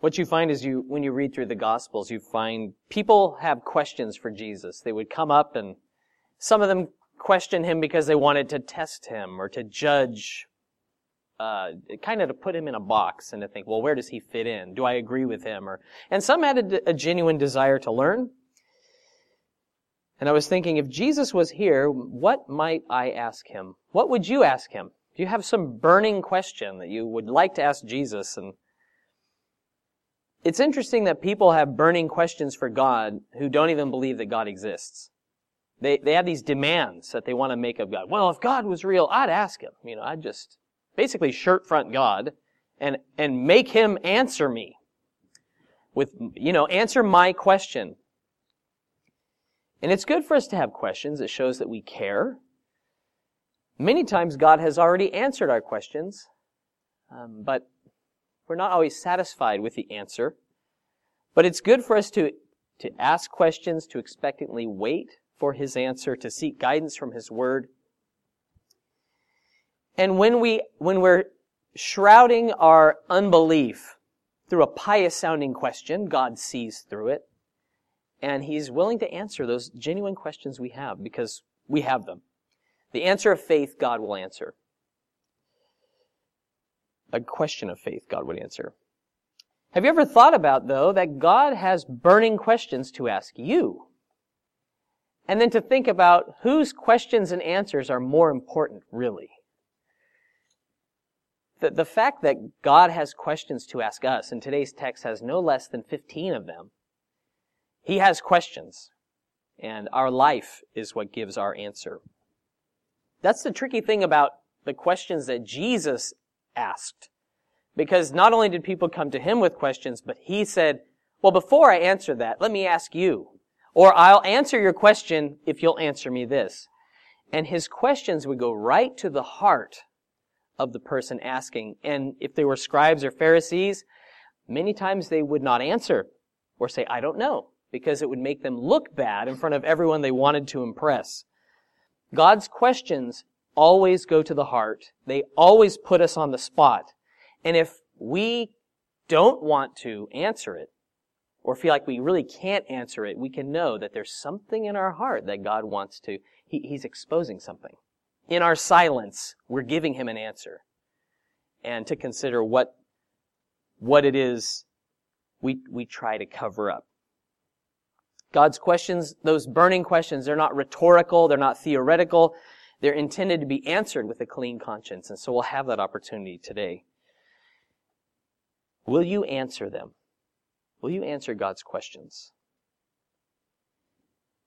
What you find is you, when you read through the Gospels, you find people have questions for Jesus. They would come up and some of them question him because they wanted to test him or to judge, uh, kind of to put him in a box and to think, well, where does he fit in? Do I agree with him? Or, and some had a, a genuine desire to learn. And I was thinking, if Jesus was here, what might I ask him? What would you ask him? Do you have some burning question that you would like to ask Jesus and it's interesting that people have burning questions for God who don't even believe that God exists. They, they have these demands that they want to make of God. Well, if God was real, I'd ask him. You know, I'd just basically shirt front God and, and make him answer me with, you know, answer my question. And it's good for us to have questions. It shows that we care. Many times God has already answered our questions, um, but we're not always satisfied with the answer. But it's good for us to, to ask questions, to expectantly wait for his answer, to seek guidance from his word. And when we, when we're shrouding our unbelief through a pious sounding question, God sees through it. And he's willing to answer those genuine questions we have because we have them. The answer of faith, God will answer a question of faith God would answer. Have you ever thought about, though, that God has burning questions to ask you? And then to think about whose questions and answers are more important, really? The, the fact that God has questions to ask us, and today's text has no less than 15 of them, He has questions, and our life is what gives our answer. That's the tricky thing about the questions that Jesus asked. Because not only did people come to him with questions, but he said, well, before I answer that, let me ask you. Or I'll answer your question if you'll answer me this. And his questions would go right to the heart of the person asking. And if they were scribes or Pharisees, many times they would not answer or say, I don't know, because it would make them look bad in front of everyone they wanted to impress. God's questions always go to the heart. They always put us on the spot. And if we don't want to answer it, or feel like we really can't answer it, we can know that there's something in our heart that God wants to, he, He's exposing something. In our silence, we're giving Him an answer. And to consider what, what it is we, we try to cover up. God's questions, those burning questions, they're not rhetorical, they're not theoretical, they're intended to be answered with a clean conscience. And so we'll have that opportunity today. Will you answer them? Will you answer God's questions?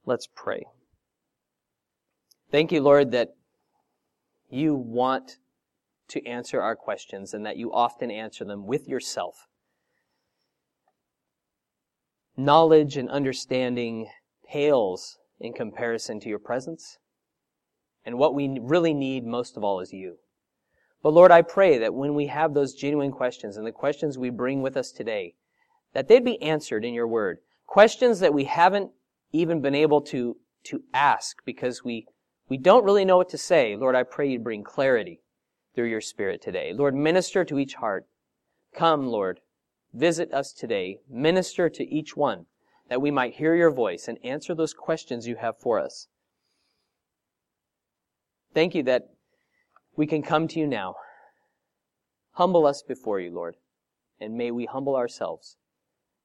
Let's pray. Thank you, Lord, that you want to answer our questions and that you often answer them with yourself. Knowledge and understanding pales in comparison to your presence. And what we really need most of all is you. But Lord, I pray that when we have those genuine questions and the questions we bring with us today, that they'd be answered in your word. Questions that we haven't even been able to, to ask because we, we don't really know what to say. Lord, I pray you'd bring clarity through your spirit today. Lord, minister to each heart. Come, Lord, visit us today. Minister to each one that we might hear your voice and answer those questions you have for us. Thank you that we can come to you now. Humble us before you, Lord, and may we humble ourselves.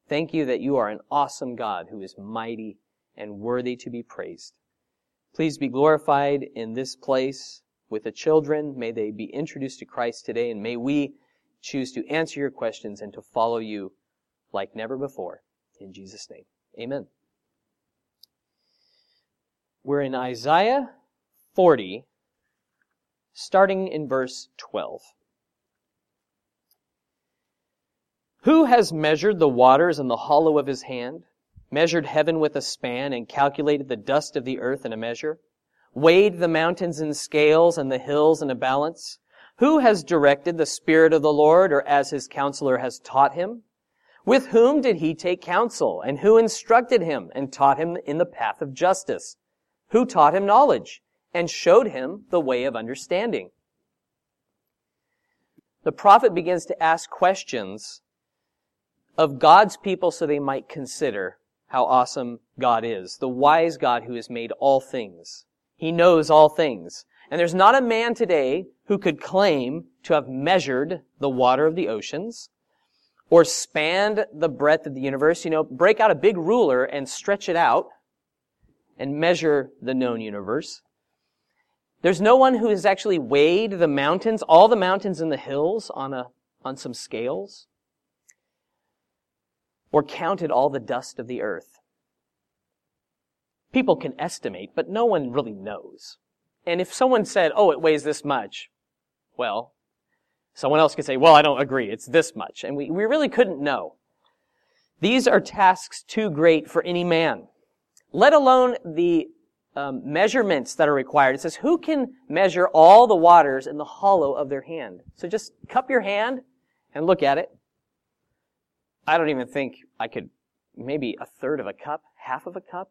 Thank you that you are an awesome God who is mighty and worthy to be praised. Please be glorified in this place with the children. May they be introduced to Christ today, and may we choose to answer your questions and to follow you like never before. In Jesus' name, amen. We're in Isaiah 40, starting in verse 12. Who has measured the waters in the hollow of his hand, measured heaven with a span, and calculated the dust of the earth in a measure, weighed the mountains in scales and the hills in a balance? Who has directed the Spirit of the Lord, or as his counselor has taught him? With whom did he take counsel, and who instructed him and taught him in the path of justice? Who taught him knowledge? And showed him the way of understanding. The prophet begins to ask questions of God's people so they might consider how awesome God is. The wise God who has made all things. He knows all things. And there's not a man today who could claim to have measured the water of the oceans or spanned the breadth of the universe. You know, break out a big ruler and stretch it out and measure the known universe. There's no one who has actually weighed the mountains, all the mountains and the hills on a, on some scales or counted all the dust of the earth. People can estimate, but no one really knows. And if someone said, oh, it weighs this much, well, someone else could say, well, I don't agree, it's this much. And we, we really couldn't know. These are tasks too great for any man, let alone the um, measurements that are required. It says, who can measure all the waters in the hollow of their hand? So just cup your hand and look at it. I don't even think I could, maybe a third of a cup, half of a cup.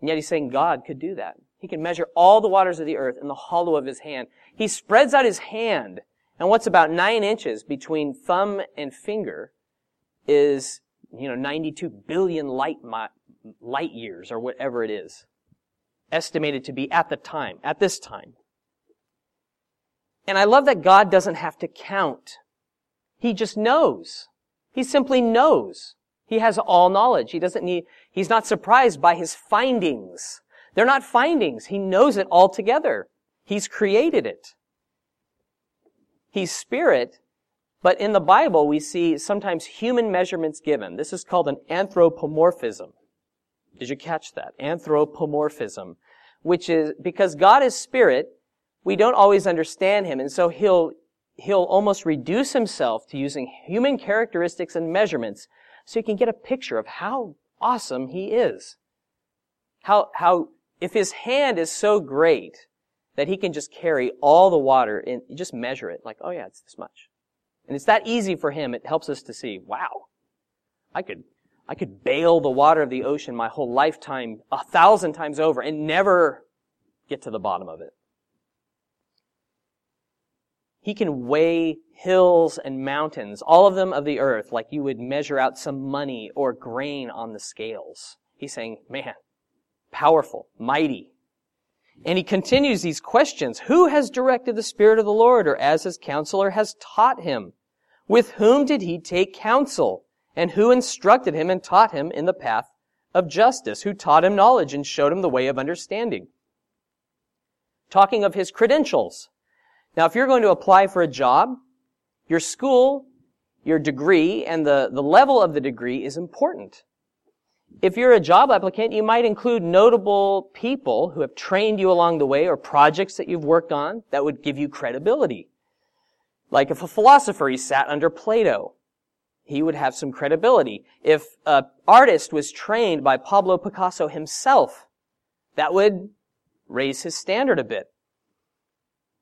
And yet he's saying God could do that. He can measure all the waters of the earth in the hollow of his hand. He spreads out his hand, and what's about nine inches between thumb and finger is, you know, 92 billion light, light years, or whatever it is. Estimated to be at the time, at this time. And I love that God doesn't have to count. He just knows. He simply knows. He has all knowledge. He doesn't need, he's not surprised by his findings. They're not findings. He knows it altogether. He's created it. He's spirit, but in the Bible we see sometimes human measurements given. This is called an anthropomorphism. Did you catch that? Anthropomorphism. Which is, because God is spirit, we don't always understand him, and so he'll he'll almost reduce himself to using human characteristics and measurements so you can get a picture of how awesome he is. How, how, if his hand is so great that he can just carry all the water and just measure it, like, oh yeah, it's this much. And it's that easy for him, it helps us to see, wow, I could, I could bail the water of the ocean my whole lifetime a thousand times over and never get to the bottom of it. He can weigh hills and mountains, all of them of the earth, like you would measure out some money or grain on the scales. He's saying, man, powerful, mighty. And he continues these questions. Who has directed the Spirit of the Lord or as his counselor has taught him? With whom did he take counsel? And who instructed him and taught him in the path of justice? Who taught him knowledge and showed him the way of understanding? Talking of his credentials. Now, if you're going to apply for a job, your school, your degree, and the, the level of the degree is important. If you're a job applicant, you might include notable people who have trained you along the way or projects that you've worked on that would give you credibility. Like if a philosopher, he sat under Plato, he would have some credibility. If an artist was trained by Pablo Picasso himself, that would raise his standard a bit.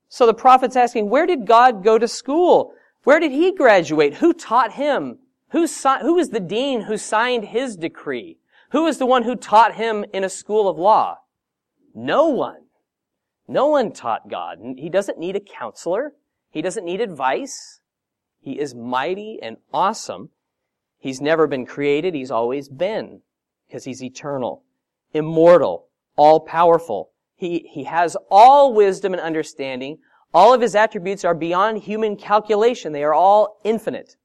So the prophet's asking, where did God go to school? Where did he graduate? Who taught him? Who, who was the dean who signed his decree? Who was the one who taught him in a school of law? No one. No one taught God. He doesn't need a counselor. He doesn't need advice. He is mighty and awesome. He's never been created. He's always been because he's eternal, immortal, all powerful. He, he has all wisdom and understanding. All of his attributes are beyond human calculation. They are all infinite.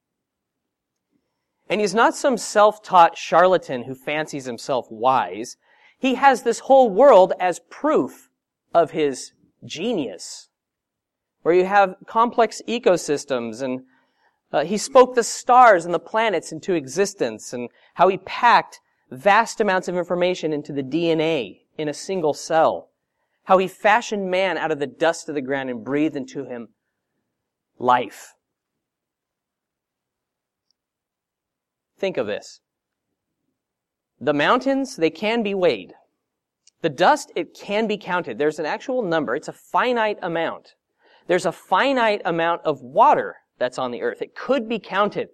And he's not some self-taught charlatan who fancies himself wise. He has this whole world as proof of his genius. Where you have complex ecosystems and uh, he spoke the stars and the planets into existence and how he packed vast amounts of information into the DNA in a single cell how he fashioned man out of the dust of the ground and breathed into him life. Think of this. The mountains, they can be weighed. The dust, it can be counted. There's an actual number. It's a finite amount. There's a finite amount of water that's on the earth. It could be counted.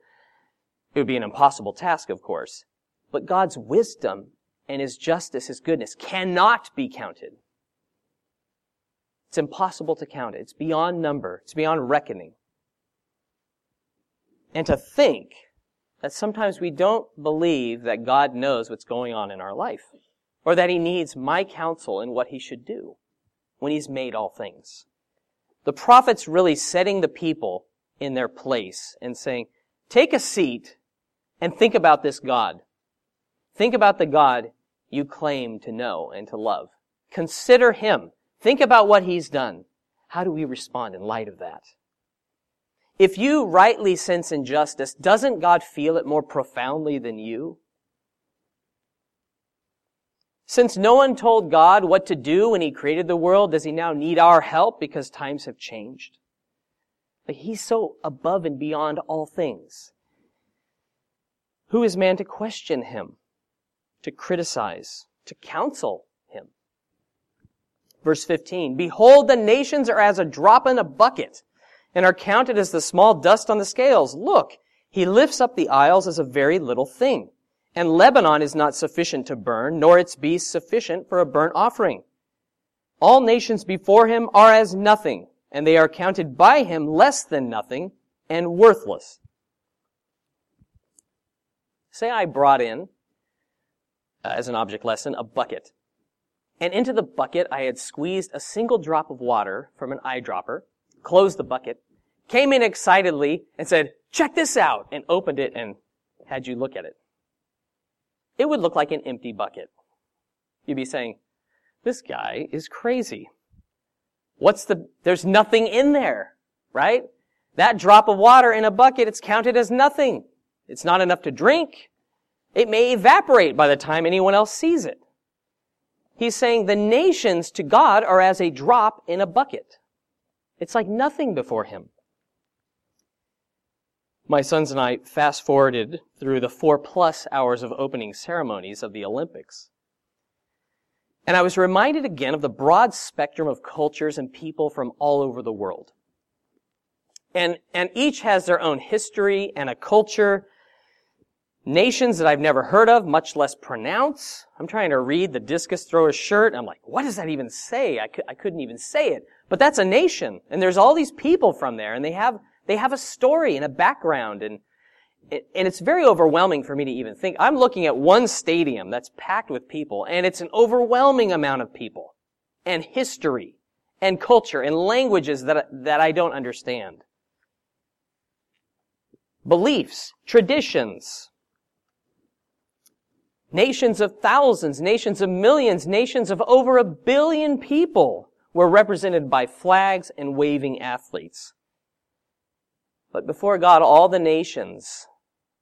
It would be an impossible task, of course. But God's wisdom and His justice, His goodness cannot be counted. It's impossible to count it. It's beyond number. It's beyond reckoning. And to think that sometimes we don't believe that God knows what's going on in our life, or that He needs my counsel in what He should do when He's made all things. The prophet's really setting the people in their place and saying, take a seat and think about this God. Think about the God you claim to know and to love. Consider Him. Think about what He's done. How do we respond in light of that? If you rightly sense injustice, doesn't God feel it more profoundly than you? Since no one told God what to do when He created the world, does He now need our help because times have changed? But He's so above and beyond all things. Who is man to question Him, to criticize, to counsel Him? Verse 15, Behold, the nations are as a drop in a bucket and are counted as the small dust on the scales. Look, he lifts up the isles as a very little thing. And Lebanon is not sufficient to burn, nor its beasts sufficient for a burnt offering. All nations before him are as nothing, and they are counted by him less than nothing and worthless. Say I brought in, uh, as an object lesson, a bucket. And into the bucket I had squeezed a single drop of water from an eyedropper, closed the bucket, came in excitedly and said, check this out, and opened it and had you look at it. It would look like an empty bucket. You'd be saying, this guy is crazy. What's the, there's nothing in there, right? That drop of water in a bucket, it's counted as nothing. It's not enough to drink. It may evaporate by the time anyone else sees it. He's saying the nations to God are as a drop in a bucket. It's like nothing before him. My sons and I fast forwarded through the four plus hours of opening ceremonies of the Olympics. And I was reminded again of the broad spectrum of cultures and people from all over the world. And, and each has their own history and a culture, nations that I've never heard of, much less pronounce. I'm trying to read the discus thrower's shirt. I'm like, what does that even say? I, could, I couldn't even say it. But that's a nation, and there's all these people from there, and they have they have a story and a background, and and it's very overwhelming for me to even think. I'm looking at one stadium that's packed with people, and it's an overwhelming amount of people, and history, and culture, and languages that that I don't understand. Beliefs, traditions, nations of thousands, nations of millions, nations of over a billion people were represented by flags and waving athletes. But before God, all the nations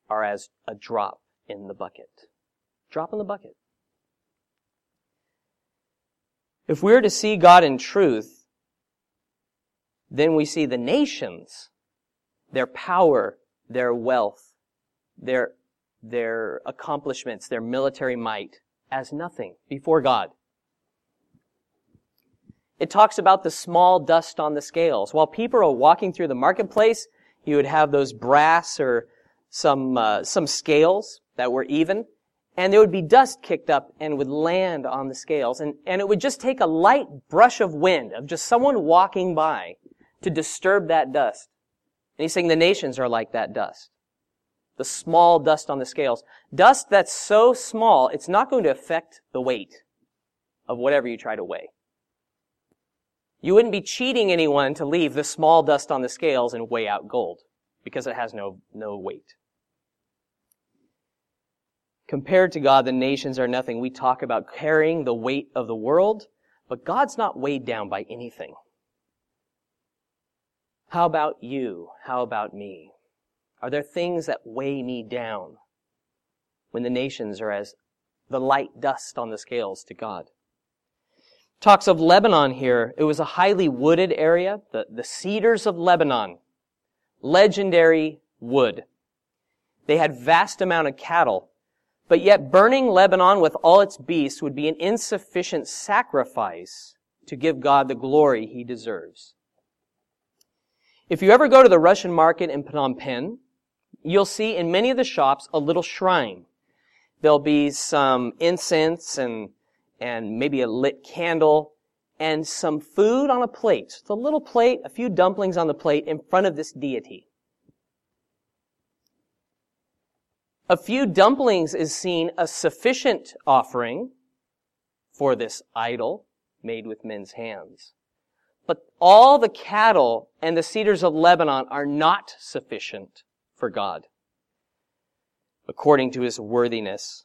are as a drop in the bucket. Drop in the bucket. If we're to see God in truth, then we see the nations, their power, their wealth, their, their accomplishments, their military might, as nothing before God. It talks about the small dust on the scales. While people are walking through the marketplace, you would have those brass or some uh, some scales that were even, and there would be dust kicked up and would land on the scales, and and it would just take a light brush of wind of just someone walking by to disturb that dust. And he's saying the nations are like that dust. The small dust on the scales. Dust that's so small, it's not going to affect the weight of whatever you try to weigh. You wouldn't be cheating anyone to leave the small dust on the scales and weigh out gold because it has no, no weight. Compared to God, the nations are nothing. We talk about carrying the weight of the world, but God's not weighed down by anything. How about you? How about me? Are there things that weigh me down when the nations are as the light dust on the scales to God? talks of Lebanon here. It was a highly wooded area, the, the cedars of Lebanon. Legendary wood. They had vast amount of cattle, but yet burning Lebanon with all its beasts would be an insufficient sacrifice to give God the glory he deserves. If you ever go to the Russian market in Phnom Penh, you'll see in many of the shops a little shrine. There'll be some incense and and maybe a lit candle and some food on a plate. It's a little plate, a few dumplings on the plate in front of this deity. A few dumplings is seen a sufficient offering for this idol made with men's hands. But all the cattle and the cedars of Lebanon are not sufficient for God, according to his worthiness.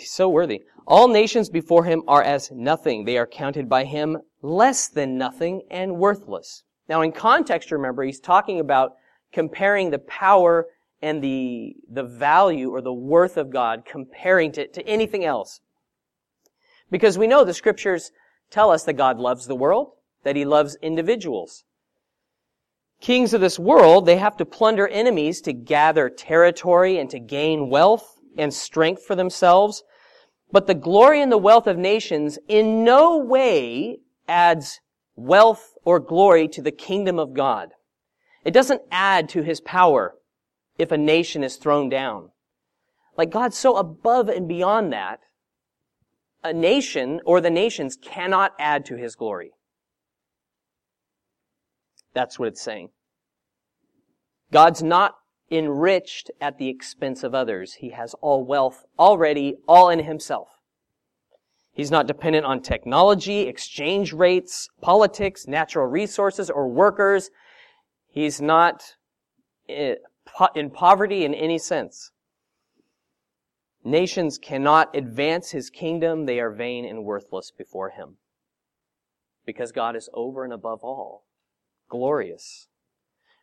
So worthy. All nations before him are as nothing. They are counted by him less than nothing and worthless. Now in context, remember, he's talking about comparing the power and the, the value or the worth of God, comparing it to anything else. Because we know the scriptures tell us that God loves the world, that he loves individuals. Kings of this world, they have to plunder enemies to gather territory and to gain wealth and strength for themselves. But the glory and the wealth of nations in no way adds wealth or glory to the kingdom of God. It doesn't add to his power if a nation is thrown down. Like God's so above and beyond that a nation or the nations cannot add to his glory. That's what it's saying. God's not enriched at the expense of others. He has all wealth already, all in himself. He's not dependent on technology, exchange rates, politics, natural resources, or workers. He's not in poverty in any sense. Nations cannot advance his kingdom. They are vain and worthless before him. Because God is over and above all. Glorious.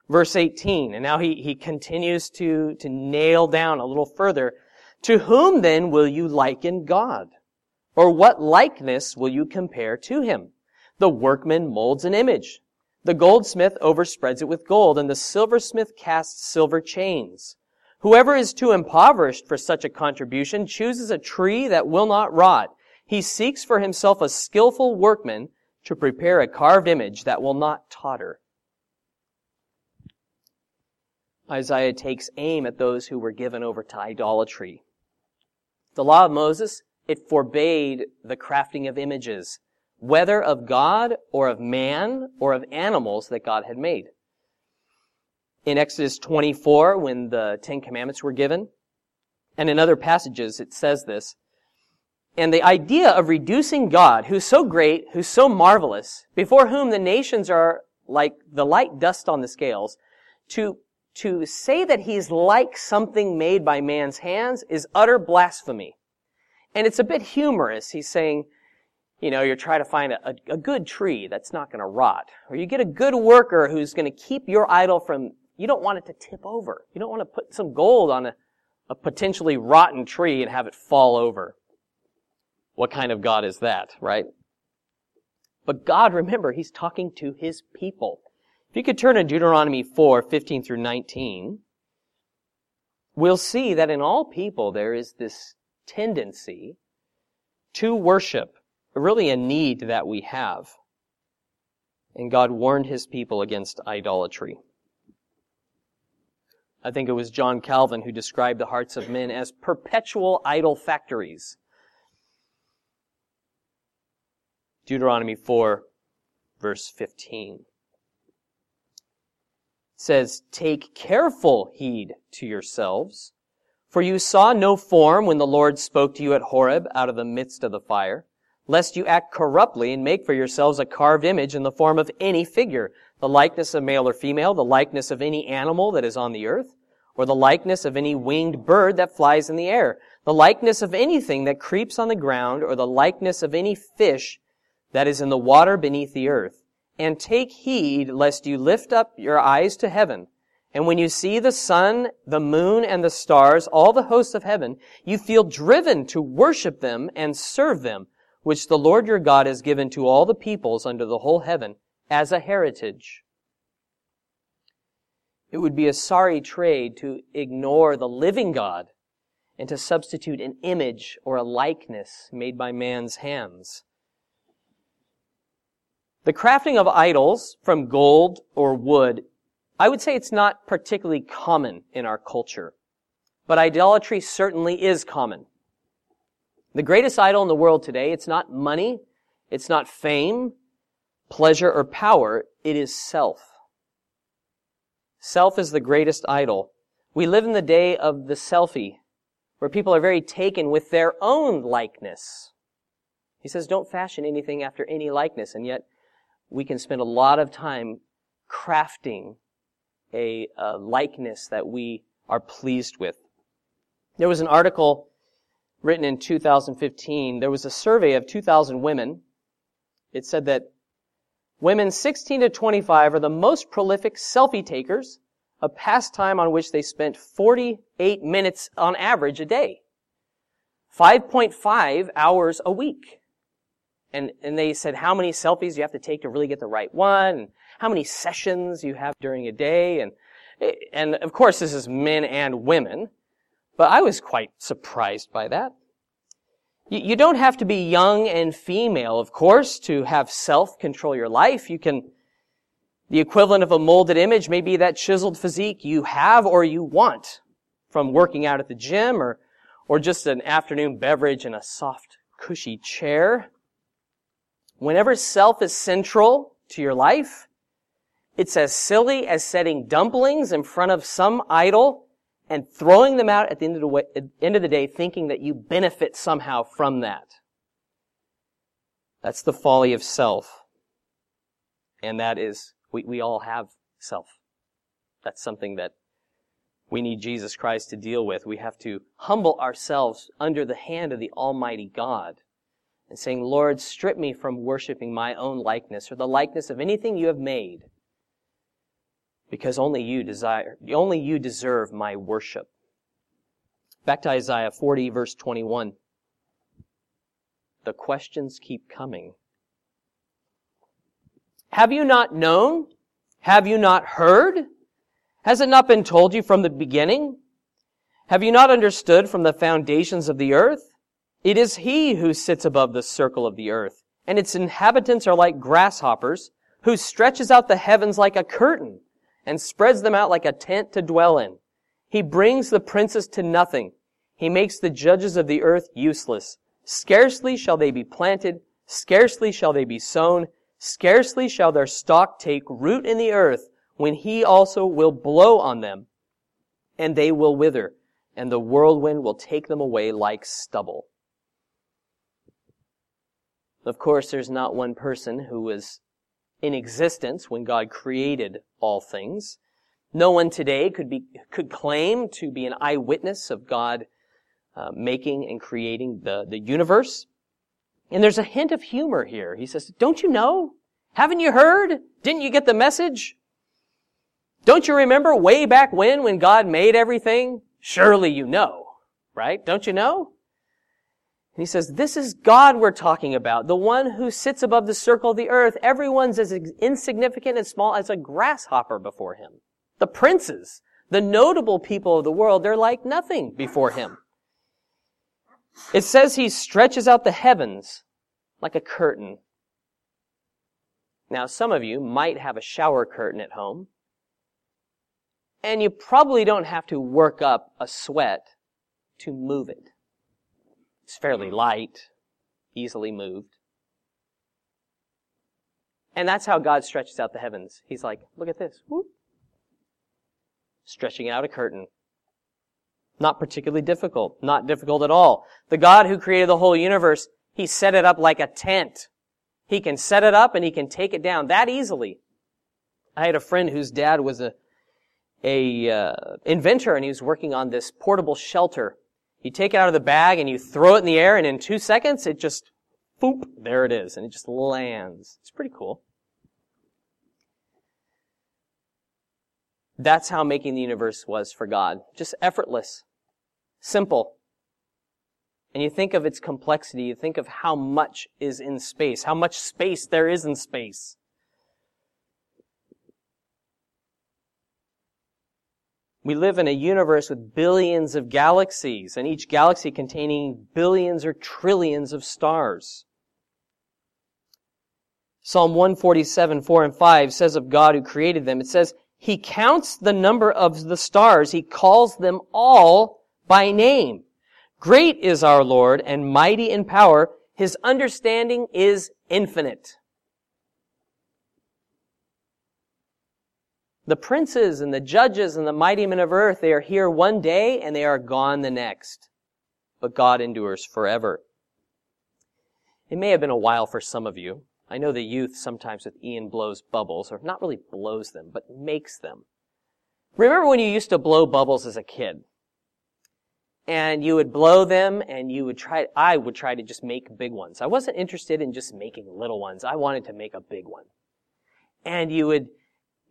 Verse 18, and now he, he continues to, to nail down a little further. To whom then will you liken God? Or what likeness will you compare to him? The workman molds an image. The goldsmith overspreads it with gold, and the silversmith casts silver chains. Whoever is too impoverished for such a contribution chooses a tree that will not rot. He seeks for himself a skillful workman to prepare a carved image that will not totter. Isaiah takes aim at those who were given over to idolatry. The law of Moses, it forbade the crafting of images, whether of God or of man or of animals that God had made in Exodus 24 when the Ten Commandments were given. And in other passages it says this. And the idea of reducing God, who's so great, who's so marvelous, before whom the nations are like the light dust on the scales, to, to say that he's like something made by man's hands is utter blasphemy. And it's a bit humorous. He's saying, you know, you're trying to find a, a, good tree that's not going to rot. Or you get a good worker who's going to keep your idol from you don't want it to tip over. You don't want to put some gold on a, a potentially rotten tree and have it fall over. What kind of God is that, right? But God, remember, He's talking to His people. If you could turn to Deuteronomy 4, 15 through 19, we'll see that in all people there is this tendency to worship, really a need that we have. And God warned His people against idolatry. I think it was John Calvin who described the hearts of men as perpetual idol factories. Deuteronomy 4, verse 15 says, Take careful heed to yourselves, for you saw no form when the Lord spoke to you at Horeb out of the midst of the fire, lest you act corruptly and make for yourselves a carved image in the form of any figure, the likeness of male or female, the likeness of any animal that is on the earth, or the likeness of any winged bird that flies in the air, the likeness of anything that creeps on the ground, or the likeness of any fish that is in the water beneath the earth. And take heed lest you lift up your eyes to heaven, and when you see the sun, the moon, and the stars, all the hosts of heaven, you feel driven to worship them and serve them, which the Lord your God has given to all the peoples under the whole heaven as a heritage. It would be a sorry trade to ignore the living God and to substitute an image or a likeness made by man's hands. The crafting of idols from gold or wood, I would say it's not particularly common in our culture. But idolatry certainly is common. The greatest idol in the world today, it's not money, it's not fame, pleasure, or power, it is self. Self is the greatest idol. We live in the day of the selfie, where people are very taken with their own likeness. He says, don't fashion anything after any likeness, and yet we can spend a lot of time crafting a, a likeness that we are pleased with. There was an article written in 2015. There was a survey of 2,000 women. It said that women 16 to 25 are the most prolific selfie takers, a pastime on which they spent 48 minutes on average a day. 5.5 hours a week. And, and they said how many selfies you have to take to really get the right one, and how many sessions you have during a day, and, and of course this is men and women. But I was quite surprised by that. You don't have to be young and female, of course, to have self control your life. You can, the equivalent of a molded image may be that chiseled physique you have or you want from working out at the gym or, or just an afternoon beverage in a soft, cushy chair. Whenever self is central to your life, it's as silly as setting dumplings in front of some idol and throwing them out at the end of the, way, end of the day thinking that you benefit somehow from that. That's the folly of self. And that is, we, we all have self. That's something that we need Jesus Christ to deal with. We have to humble ourselves under the hand of the Almighty God and saying, Lord, strip me from worshiping my own likeness or the likeness of anything you have made because only you desire, only you deserve my worship. Back to Isaiah 40 verse 21. The questions keep coming. Have you not known? Have you not heard? Has it not been told you from the beginning? Have you not understood from the foundations of the earth? It is he who sits above the circle of the earth, and its inhabitants are like grasshoppers, who stretches out the heavens like a curtain and spreads them out like a tent to dwell in. He brings the princes to nothing. He makes the judges of the earth useless. Scarcely shall they be planted, scarcely shall they be sown, scarcely shall their stock take root in the earth, when he also will blow on them, and they will wither, and the whirlwind will take them away like stubble. Of course, there's not one person who was in existence when God created all things. No one today could be, could claim to be an eyewitness of God uh, making and creating the, the universe. And there's a hint of humor here. He says, don't you know? Haven't you heard? Didn't you get the message? Don't you remember way back when, when God made everything? Surely you know, right? Don't you know? He says, this is God we're talking about, the one who sits above the circle of the earth. Everyone's as insignificant and small as a grasshopper before him. The princes, the notable people of the world, they're like nothing before him. It says he stretches out the heavens like a curtain. Now, some of you might have a shower curtain at home, and you probably don't have to work up a sweat to move it. It's fairly light, easily moved. And that's how God stretches out the heavens. He's like, look at this. Whoop. Stretching out a curtain. Not particularly difficult. Not difficult at all. The God who created the whole universe, He set it up like a tent. He can set it up and He can take it down that easily. I had a friend whose dad was a, a uh, inventor and he was working on this portable shelter you take it out of the bag and you throw it in the air and in two seconds it just, boop, there it is. And it just lands. It's pretty cool. That's how making the universe was for God. Just effortless. Simple. And you think of its complexity, you think of how much is in space, how much space there is in space. We live in a universe with billions of galaxies, and each galaxy containing billions or trillions of stars. Psalm 147, 4 and 5 says of God who created them, it says, He counts the number of the stars. He calls them all by name. Great is our Lord and mighty in power. His understanding is infinite. The princes and the judges and the mighty men of earth, they are here one day and they are gone the next. But God endures forever. It may have been a while for some of you. I know the youth sometimes with Ian blows bubbles, or not really blows them, but makes them. Remember when you used to blow bubbles as a kid? And you would blow them and you would try, I would try to just make big ones. I wasn't interested in just making little ones. I wanted to make a big one. And you would,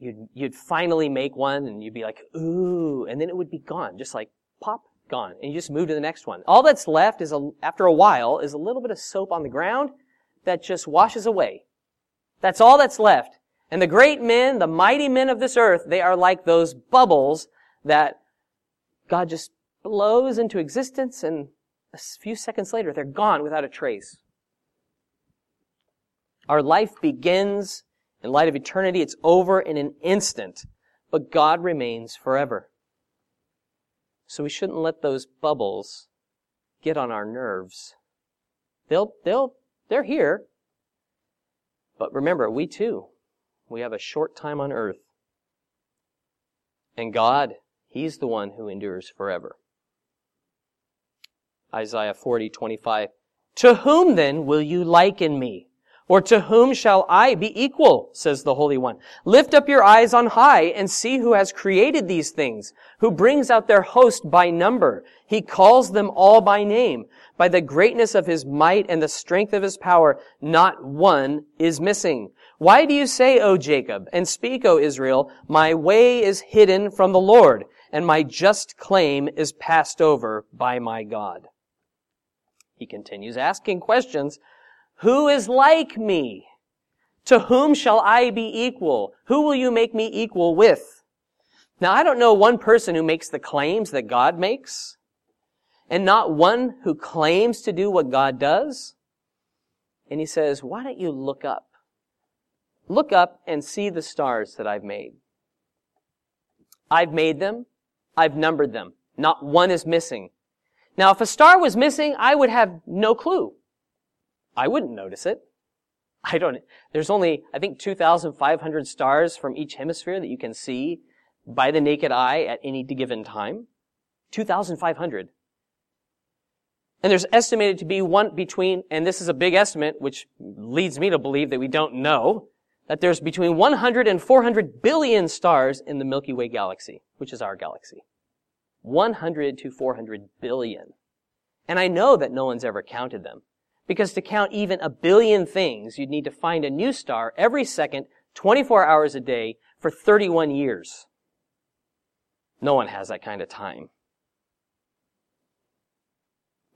you'd, you'd finally make one and you'd be like, ooh, and then it would be gone, just like pop, gone. And you just move to the next one. All that's left is, a, after a while, is a little bit of soap on the ground that just washes away. That's all that's left. And the great men, the mighty men of this earth, they are like those bubbles that God just blows into existence and a few seconds later they're gone without a trace. Our life begins in light of eternity. It's over in an instant, but God remains forever. So we shouldn't let those bubbles get on our nerves. They'll, they'll, they're here. But remember, we too, we have a short time on earth. And God, He's the one who endures forever. Isaiah 40, 25. To whom then will you liken me? Or to whom shall I be equal? says the Holy One. Lift up your eyes on high and see who has created these things, who brings out their host by number. He calls them all by name. By the greatness of his might and the strength of his power, not one is missing. Why do you say, O Jacob, and speak, O Israel, my way is hidden from the Lord, and my just claim is passed over by my God? He continues asking questions. Who is like me? To whom shall I be equal? Who will you make me equal with? Now, I don't know one person who makes the claims that God makes, and not one who claims to do what God does. And he says, why don't you look up? Look up and see the stars that I've made. I've made them. I've numbered them. Not one is missing. Now, if a star was missing, I would have no clue. I wouldn't notice it. I don't, there's only, I think, 2,500 stars from each hemisphere that you can see by the naked eye at any given time. 2,500. And there's estimated to be one between, and this is a big estimate, which leads me to believe that we don't know, that there's between 100 and 400 billion stars in the Milky Way galaxy, which is our galaxy. 100 to 400 billion. And I know that no one's ever counted them. Because to count even a billion things, you'd need to find a new star every second, 24 hours a day, for 31 years. No one has that kind of time.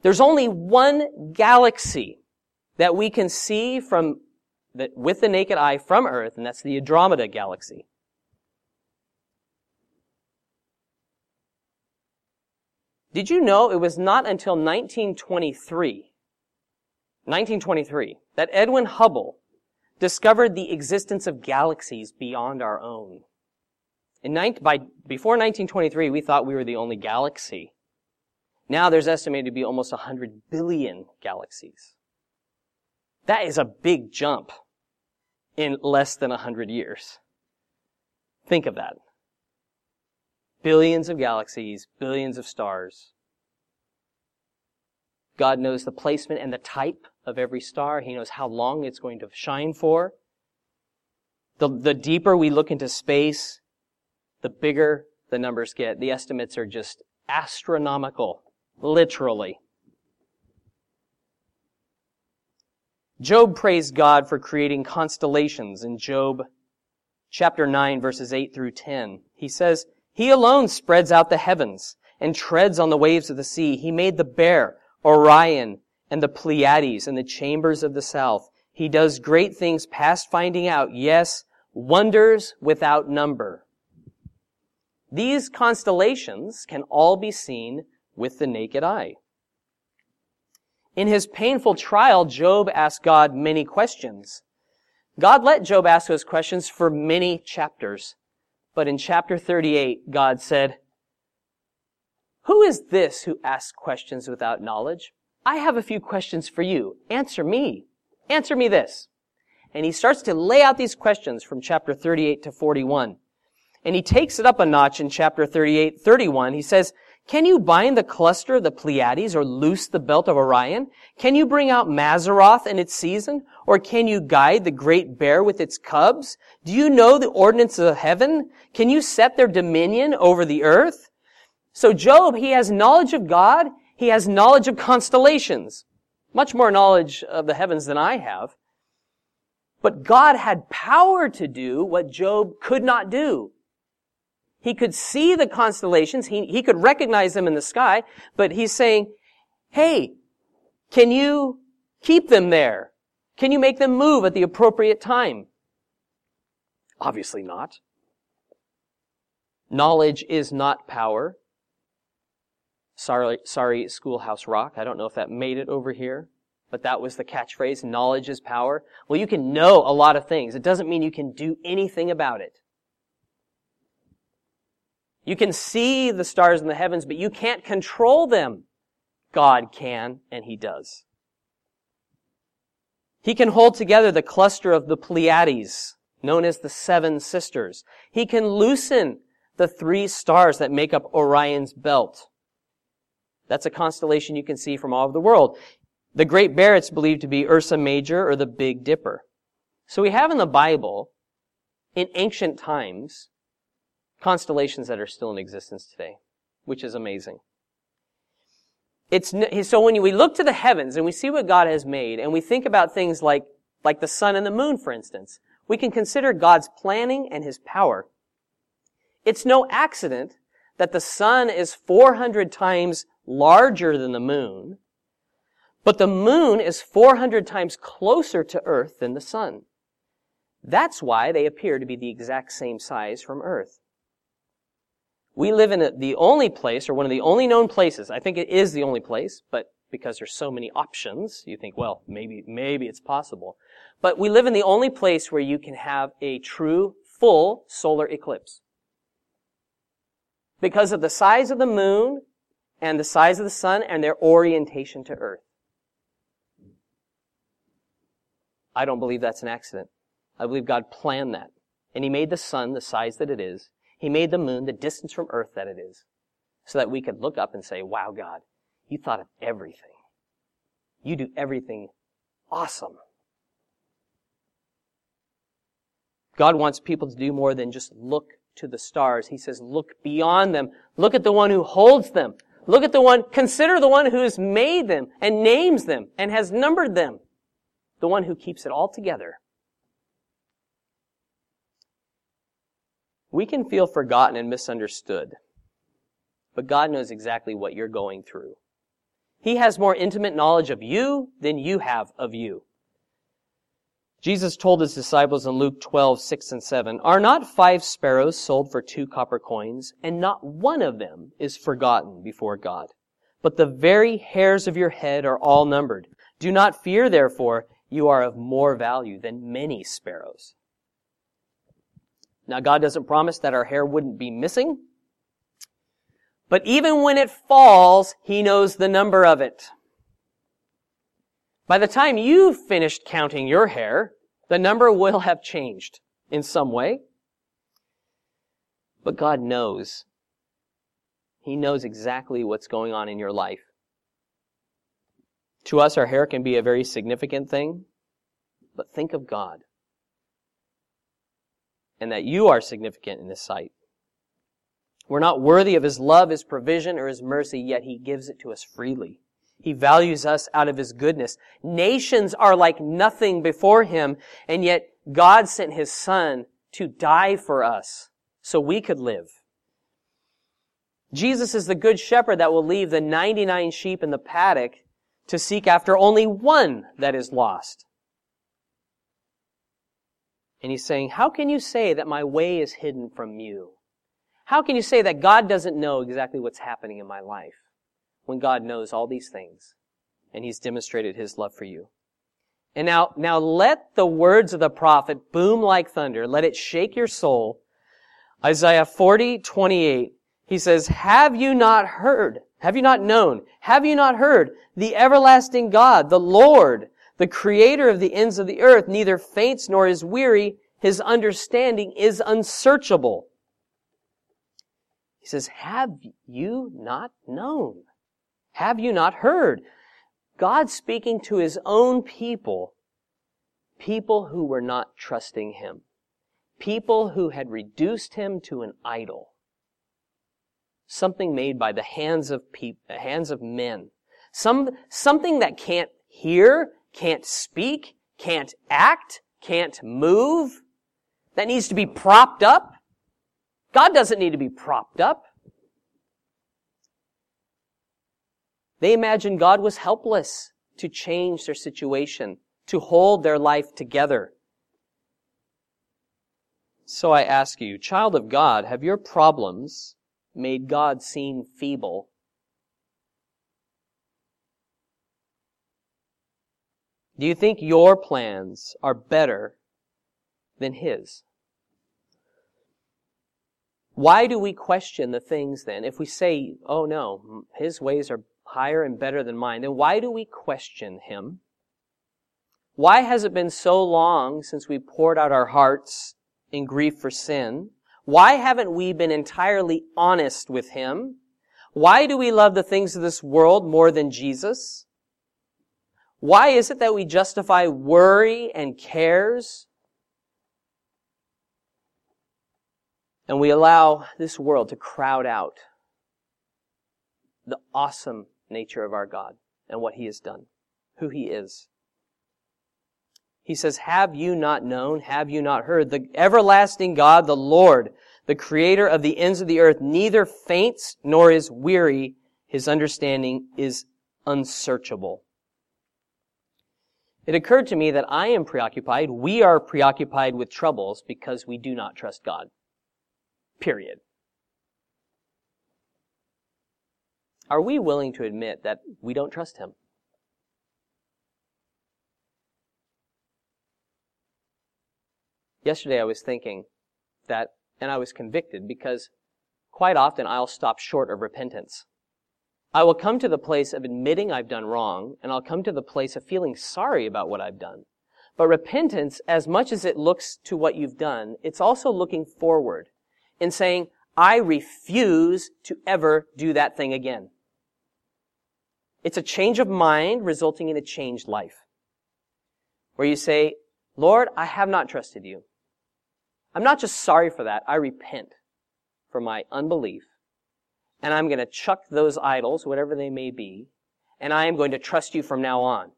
There's only one galaxy that we can see from that with the naked eye from Earth, and that's the Andromeda galaxy. Did you know it was not until 1923, 1923, that Edwin Hubble discovered the existence of galaxies beyond our own? In 19, by, before 1923, we thought we were the only galaxy. Now there's estimated to be almost 100 billion galaxies. That is a big jump in less than 100 years. Think of that. Billions of galaxies, billions of stars. God knows the placement and the type of every star. He knows how long it's going to shine for. The, the deeper we look into space, the bigger the numbers get. The estimates are just astronomical, literally. Job praised God for creating constellations in Job chapter 9 verses 8 through 10. He says, He alone spreads out the heavens and treads on the waves of the sea. He made the bear, Orion, and the Pleiades and the chambers of the south. He does great things past finding out. Yes, wonders without number. These constellations can all be seen with the naked eye. In his painful trial, Job asked God many questions. God let Job ask those questions for many chapters. But in chapter 38, God said, Who is this who asks questions without knowledge? I have a few questions for you. Answer me. Answer me this. And he starts to lay out these questions from chapter 38 to 41. And he takes it up a notch in chapter 38, 31. He says, can you bind the cluster of the Pleiades or loose the belt of Orion? Can you bring out Mazzaroth in its season? Or can you guide the great bear with its cubs? Do you know the ordinance of heaven? Can you set their dominion over the earth? So Job, he has knowledge of God. He has knowledge of constellations. Much more knowledge of the heavens than I have. But God had power to do what Job could not do. He could see the constellations. He, he could recognize them in the sky, but he's saying, hey, can you keep them there? Can you make them move at the appropriate time? Obviously not. Knowledge is not power. Sorry, sorry, Schoolhouse Rock. I don't know if that made it over here, but that was the catchphrase. Knowledge is power. Well, you can know a lot of things. It doesn't mean you can do anything about it. You can see the stars in the heavens, but you can't control them. God can, and He does. He can hold together the cluster of the Pleiades, known as the seven sisters. He can loosen the three stars that make up Orion's belt. That's a constellation you can see from all over the world. The Great Bear, it's believed to be Ursa Major or the Big Dipper. So we have in the Bible, in ancient times, constellations that are still in existence today, which is amazing. It's, so when we look to the heavens and we see what God has made and we think about things like, like the sun and the moon, for instance, we can consider God's planning and His power. It's no accident that the sun is 400 times larger than the moon, but the moon is 400 times closer to Earth than the sun. That's why they appear to be the exact same size from Earth. We live in the only place, or one of the only known places, I think it is the only place, but because there's so many options, you think, well, maybe, maybe it's possible. But we live in the only place where you can have a true, full solar eclipse. Because of the size of the moon and the size of the sun and their orientation to Earth. I don't believe that's an accident. I believe God planned that. And He made the sun the size that it is. He made the moon the distance from earth that it is, so that we could look up and say, wow, God, you thought of everything. You do everything awesome. God wants people to do more than just look to the stars. He says, look beyond them. Look at the one who holds them. Look at the one, consider the one who has made them and names them and has numbered them. The one who keeps it all together. We can feel forgotten and misunderstood, but God knows exactly what you're going through. He has more intimate knowledge of you than you have of you. Jesus told his disciples in Luke 12, 6 and 7, Are not five sparrows sold for two copper coins, and not one of them is forgotten before God? But the very hairs of your head are all numbered. Do not fear, therefore, you are of more value than many sparrows. Now, God doesn't promise that our hair wouldn't be missing. But even when it falls, He knows the number of it. By the time you've finished counting your hair, the number will have changed in some way. But God knows. He knows exactly what's going on in your life. To us, our hair can be a very significant thing, but think of God and that you are significant in His sight. We're not worthy of His love, His provision, or His mercy, yet He gives it to us freely. He values us out of His goodness. Nations are like nothing before Him, and yet God sent His Son to die for us so we could live. Jesus is the good shepherd that will leave the 99 sheep in the paddock to seek after only one that is lost. And he's saying, how can you say that my way is hidden from you? How can you say that God doesn't know exactly what's happening in my life when God knows all these things and he's demonstrated his love for you? And now, now let the words of the prophet boom like thunder. Let it shake your soul. Isaiah 40, 28. He says, have you not heard? Have you not known? Have you not heard? The everlasting God, the Lord, the creator of the ends of the earth neither faints nor is weary. His understanding is unsearchable. He says, Have you not known? Have you not heard? God speaking to his own people, people who were not trusting him, people who had reduced him to an idol, something made by the hands of people, hands of men, some, something that can't hear, can't speak, can't act, can't move, that needs to be propped up. God doesn't need to be propped up. They imagined God was helpless to change their situation, to hold their life together. So I ask you, child of God, have your problems made God seem feeble? Do you think your plans are better than His? Why do we question the things then? If we say, oh no, His ways are higher and better than mine, then why do we question Him? Why has it been so long since we poured out our hearts in grief for sin? Why haven't we been entirely honest with Him? Why do we love the things of this world more than Jesus? Why is it that we justify worry and cares And we allow this world to crowd out the awesome nature of our God and what He has done, who He is. He says, Have you not known? Have you not heard? The everlasting God, the Lord, the creator of the ends of the earth, neither faints nor is weary. His understanding is unsearchable. It occurred to me that I am preoccupied. We are preoccupied with troubles because we do not trust God. Period. Are we willing to admit that we don't trust Him? Yesterday I was thinking that, and I was convicted because quite often I'll stop short of repentance. I will come to the place of admitting I've done wrong, and I'll come to the place of feeling sorry about what I've done. But repentance, as much as it looks to what you've done, it's also looking forward and saying, I refuse to ever do that thing again. It's a change of mind resulting in a changed life. Where you say, Lord, I have not trusted you. I'm not just sorry for that. I repent for my unbelief. And I'm going to chuck those idols, whatever they may be, and I am going to trust you from now on.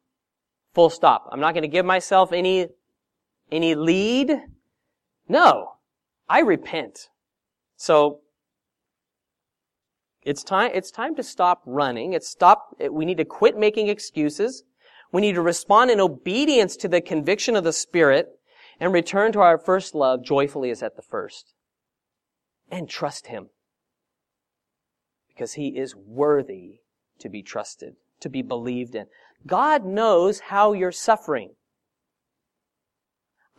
Full stop. I'm not going to give myself any, any lead. No. I repent. So, it's time, it's time to stop running. It's stop, we need to quit making excuses. We need to respond in obedience to the conviction of the Spirit and return to our first love joyfully as at the first. And trust Him. Because He is worthy to be trusted, to be believed in. God knows how you're suffering.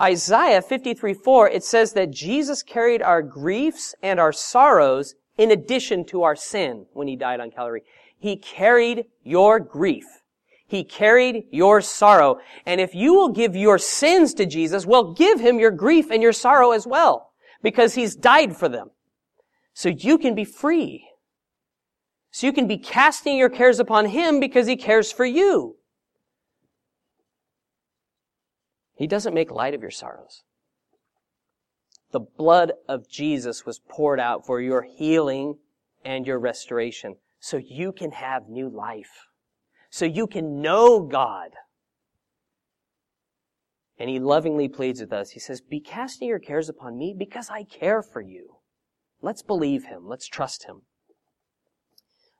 Isaiah 53 4, it says that Jesus carried our griefs and our sorrows in addition to our sin when he died on Calvary. He carried your grief. He carried your sorrow. And if you will give your sins to Jesus, well, give him your grief and your sorrow as well. Because he's died for them. So you can be free. So you can be casting your cares upon him because he cares for you. He doesn't make light of your sorrows. The blood of Jesus was poured out for your healing and your restoration so you can have new life. So you can know God. And he lovingly pleads with us. He says, be casting your cares upon me because I care for you. Let's believe him. Let's trust him.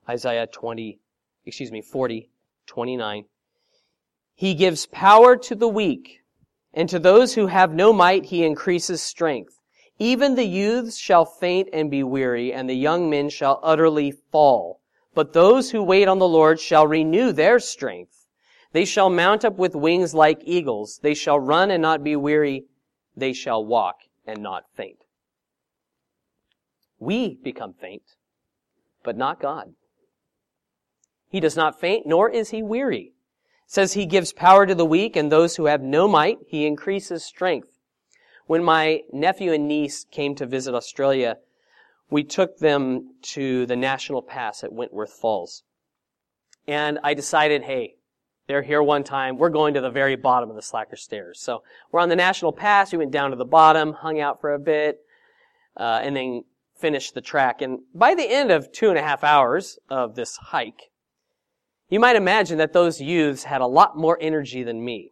Isaiah 20, excuse me, 40, 29. He gives power to the weak. And to those who have no might, he increases strength. Even the youths shall faint and be weary, and the young men shall utterly fall. But those who wait on the Lord shall renew their strength. They shall mount up with wings like eagles. They shall run and not be weary. They shall walk and not faint. We become faint, but not God. He does not faint, nor is he weary says he gives power to the weak and those who have no might, he increases strength. When my nephew and niece came to visit Australia, we took them to the National Pass at Wentworth Falls. And I decided, hey, they're here one time. We're going to the very bottom of the Slacker Stairs. So we're on the National Pass. We went down to the bottom, hung out for a bit, uh, and then finished the track. And by the end of two and a half hours of this hike, you might imagine that those youths had a lot more energy than me.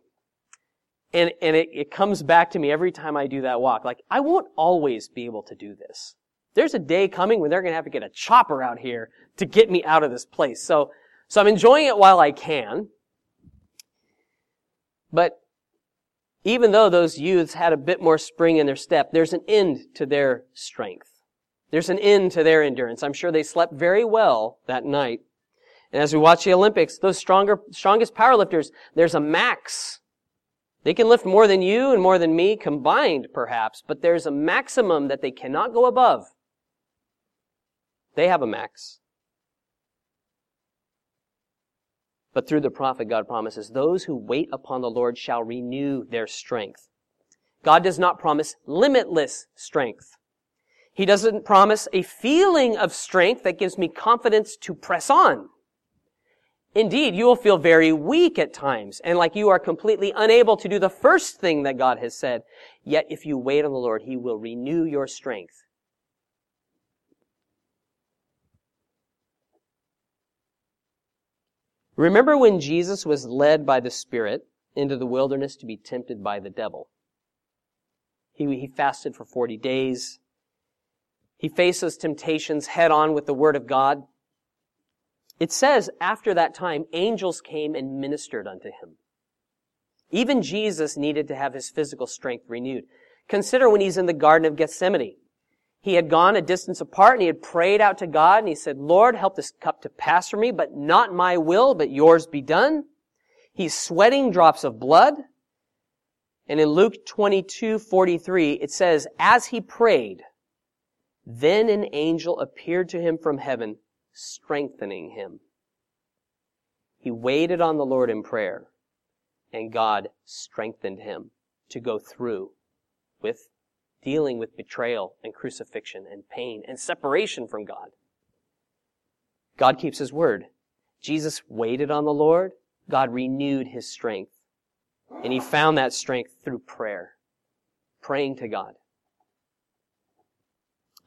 And, and it, it comes back to me every time I do that walk. Like, I won't always be able to do this. There's a day coming when they're going to have to get a chopper out here to get me out of this place. So, so I'm enjoying it while I can. But even though those youths had a bit more spring in their step, there's an end to their strength. There's an end to their endurance. I'm sure they slept very well that night. And as we watch the Olympics, those stronger, strongest powerlifters, there's a max. They can lift more than you and more than me combined, perhaps, but there's a maximum that they cannot go above. They have a max. But through the prophet, God promises, those who wait upon the Lord shall renew their strength. God does not promise limitless strength. He doesn't promise a feeling of strength that gives me confidence to press on. Indeed, you will feel very weak at times and like you are completely unable to do the first thing that God has said. Yet if you wait on the Lord, He will renew your strength. Remember when Jesus was led by the Spirit into the wilderness to be tempted by the devil? He, he fasted for 40 days. He faced those temptations head on with the Word of God. It says, after that time, angels came and ministered unto him. Even Jesus needed to have his physical strength renewed. Consider when he's in the Garden of Gethsemane. He had gone a distance apart and he had prayed out to God and he said, Lord, help this cup to pass from me, but not my will, but yours be done. He's sweating drops of blood. And in Luke 22, 43, it says, as he prayed, then an angel appeared to him from heaven, strengthening him. He waited on the Lord in prayer, and God strengthened him to go through with dealing with betrayal and crucifixion and pain and separation from God. God keeps his word. Jesus waited on the Lord. God renewed his strength. And he found that strength through prayer, praying to God.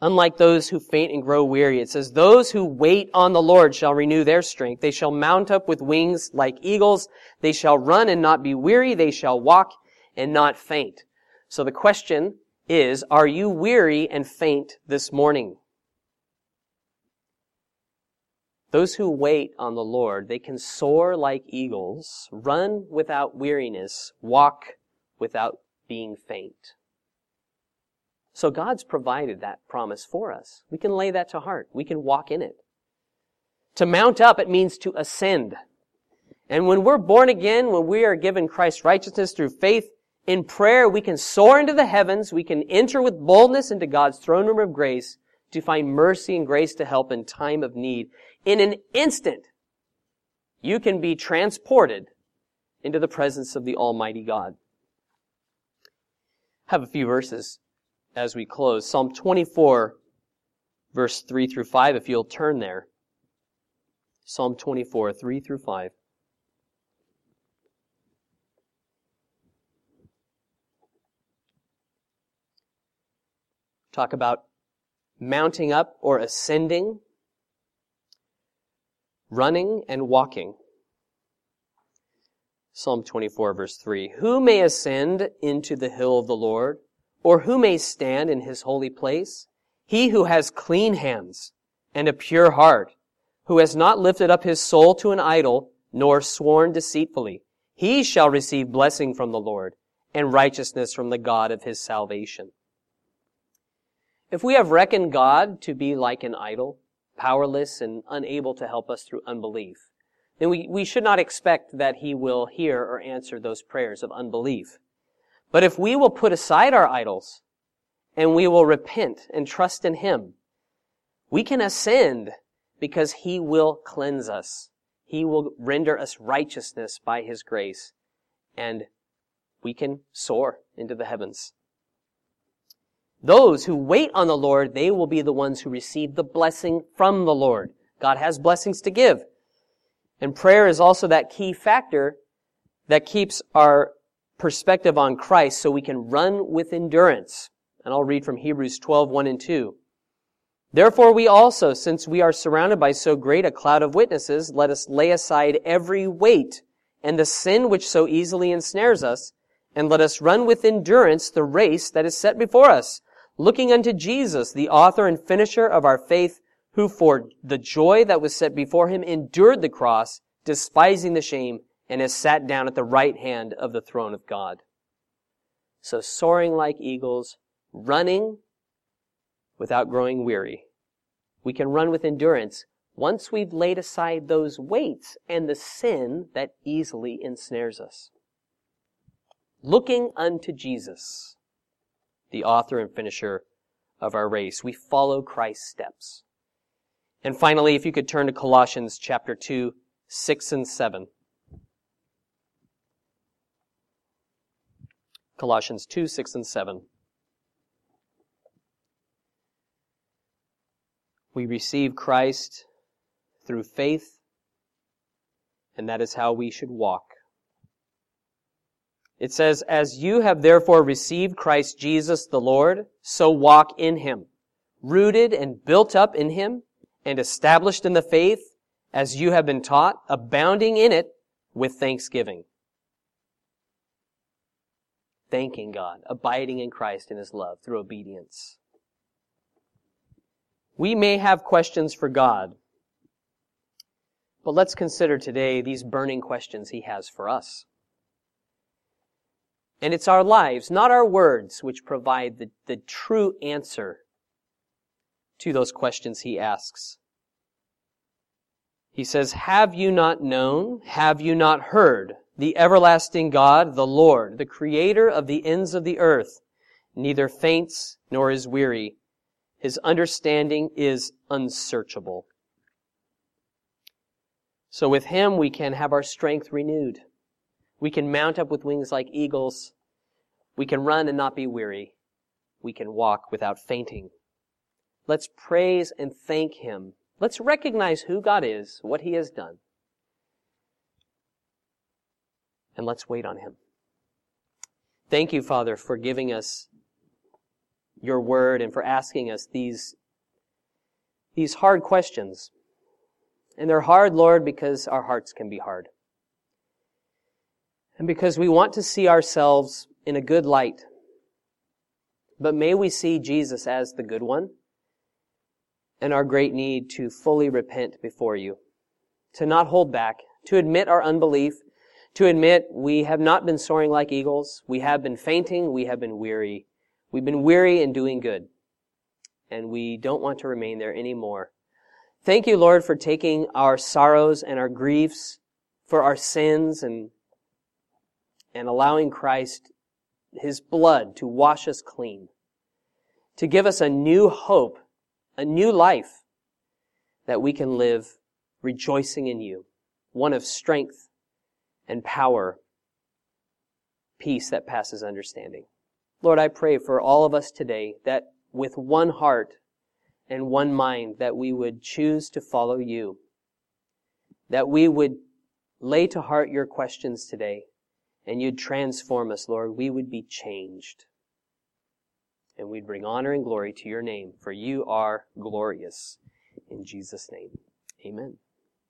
Unlike those who faint and grow weary, it says, those who wait on the Lord shall renew their strength. They shall mount up with wings like eagles. They shall run and not be weary. They shall walk and not faint. So the question is, are you weary and faint this morning? Those who wait on the Lord, they can soar like eagles, run without weariness, walk without being faint. So God's provided that promise for us. We can lay that to heart. We can walk in it. To mount up, it means to ascend. And when we're born again, when we are given Christ's righteousness through faith, in prayer, we can soar into the heavens. We can enter with boldness into God's throne room of grace to find mercy and grace to help in time of need. In an instant, you can be transported into the presence of the Almighty God. I have a few verses as we close. Psalm 24, verse 3 through 5, if you'll turn there. Psalm 24, 3 through 5. talk about mounting up or ascending, running and walking. Psalm 24 verse 3. Who may ascend into the hill of the Lord? Or who may stand in his holy place? He who has clean hands and a pure heart, who has not lifted up his soul to an idol, nor sworn deceitfully. He shall receive blessing from the Lord and righteousness from the God of his salvation. If we have reckoned God to be like an idol, powerless and unable to help us through unbelief, then we, we should not expect that He will hear or answer those prayers of unbelief. But if we will put aside our idols and we will repent and trust in Him, we can ascend because He will cleanse us. He will render us righteousness by His grace and we can soar into the heavens. Those who wait on the Lord, they will be the ones who receive the blessing from the Lord. God has blessings to give. And prayer is also that key factor that keeps our perspective on Christ so we can run with endurance. And I'll read from Hebrews 12, 1 and 2. Therefore we also, since we are surrounded by so great a cloud of witnesses, let us lay aside every weight and the sin which so easily ensnares us, and let us run with endurance the race that is set before us, looking unto Jesus, the author and finisher of our faith, who for the joy that was set before him endured the cross, despising the shame, and has sat down at the right hand of the throne of God. So soaring like eagles, running without growing weary. We can run with endurance once we've laid aside those weights and the sin that easily ensnares us. Looking unto Jesus, the author and finisher of our race, we follow Christ's steps. And finally, if you could turn to Colossians chapter 2, 6 and 7. Colossians 2, 6 and 7. We receive Christ through faith, and that is how we should walk. It says, As you have therefore received Christ Jesus the Lord, so walk in him, rooted and built up in him, and established in the faith, as you have been taught, abounding in it with thanksgiving. Thanking God, abiding in Christ in his love through obedience. We may have questions for God, but let's consider today these burning questions he has for us. And it's our lives, not our words, which provide the, the true answer to those questions he asks. He says, Have you not known? Have you not heard? The everlasting God, the Lord, the creator of the ends of the earth, neither faints nor is weary. His understanding is unsearchable. So with Him, we can have our strength renewed. We can mount up with wings like eagles. We can run and not be weary. We can walk without fainting. Let's praise and thank Him. Let's recognize who God is, what He has done. And let's wait on Him. Thank you, Father, for giving us your word and for asking us these, these hard questions. And they're hard, Lord, because our hearts can be hard. And because we want to see ourselves in a good light. But may we see Jesus as the good one and our great need to fully repent before you, to not hold back, to admit our unbelief, to admit we have not been soaring like eagles, we have been fainting, we have been weary. We've been weary in doing good, and we don't want to remain there anymore. Thank you, Lord, for taking our sorrows and our griefs, for our sins, and, and allowing Christ, His blood, to wash us clean, to give us a new hope, a new life that we can live rejoicing in you, one of strength and power, peace that passes understanding. Lord, I pray for all of us today that with one heart and one mind that we would choose to follow you. That we would lay to heart your questions today and you'd transform us, Lord. We would be changed. And we'd bring honor and glory to your name, for you are glorious. In Jesus' name, amen.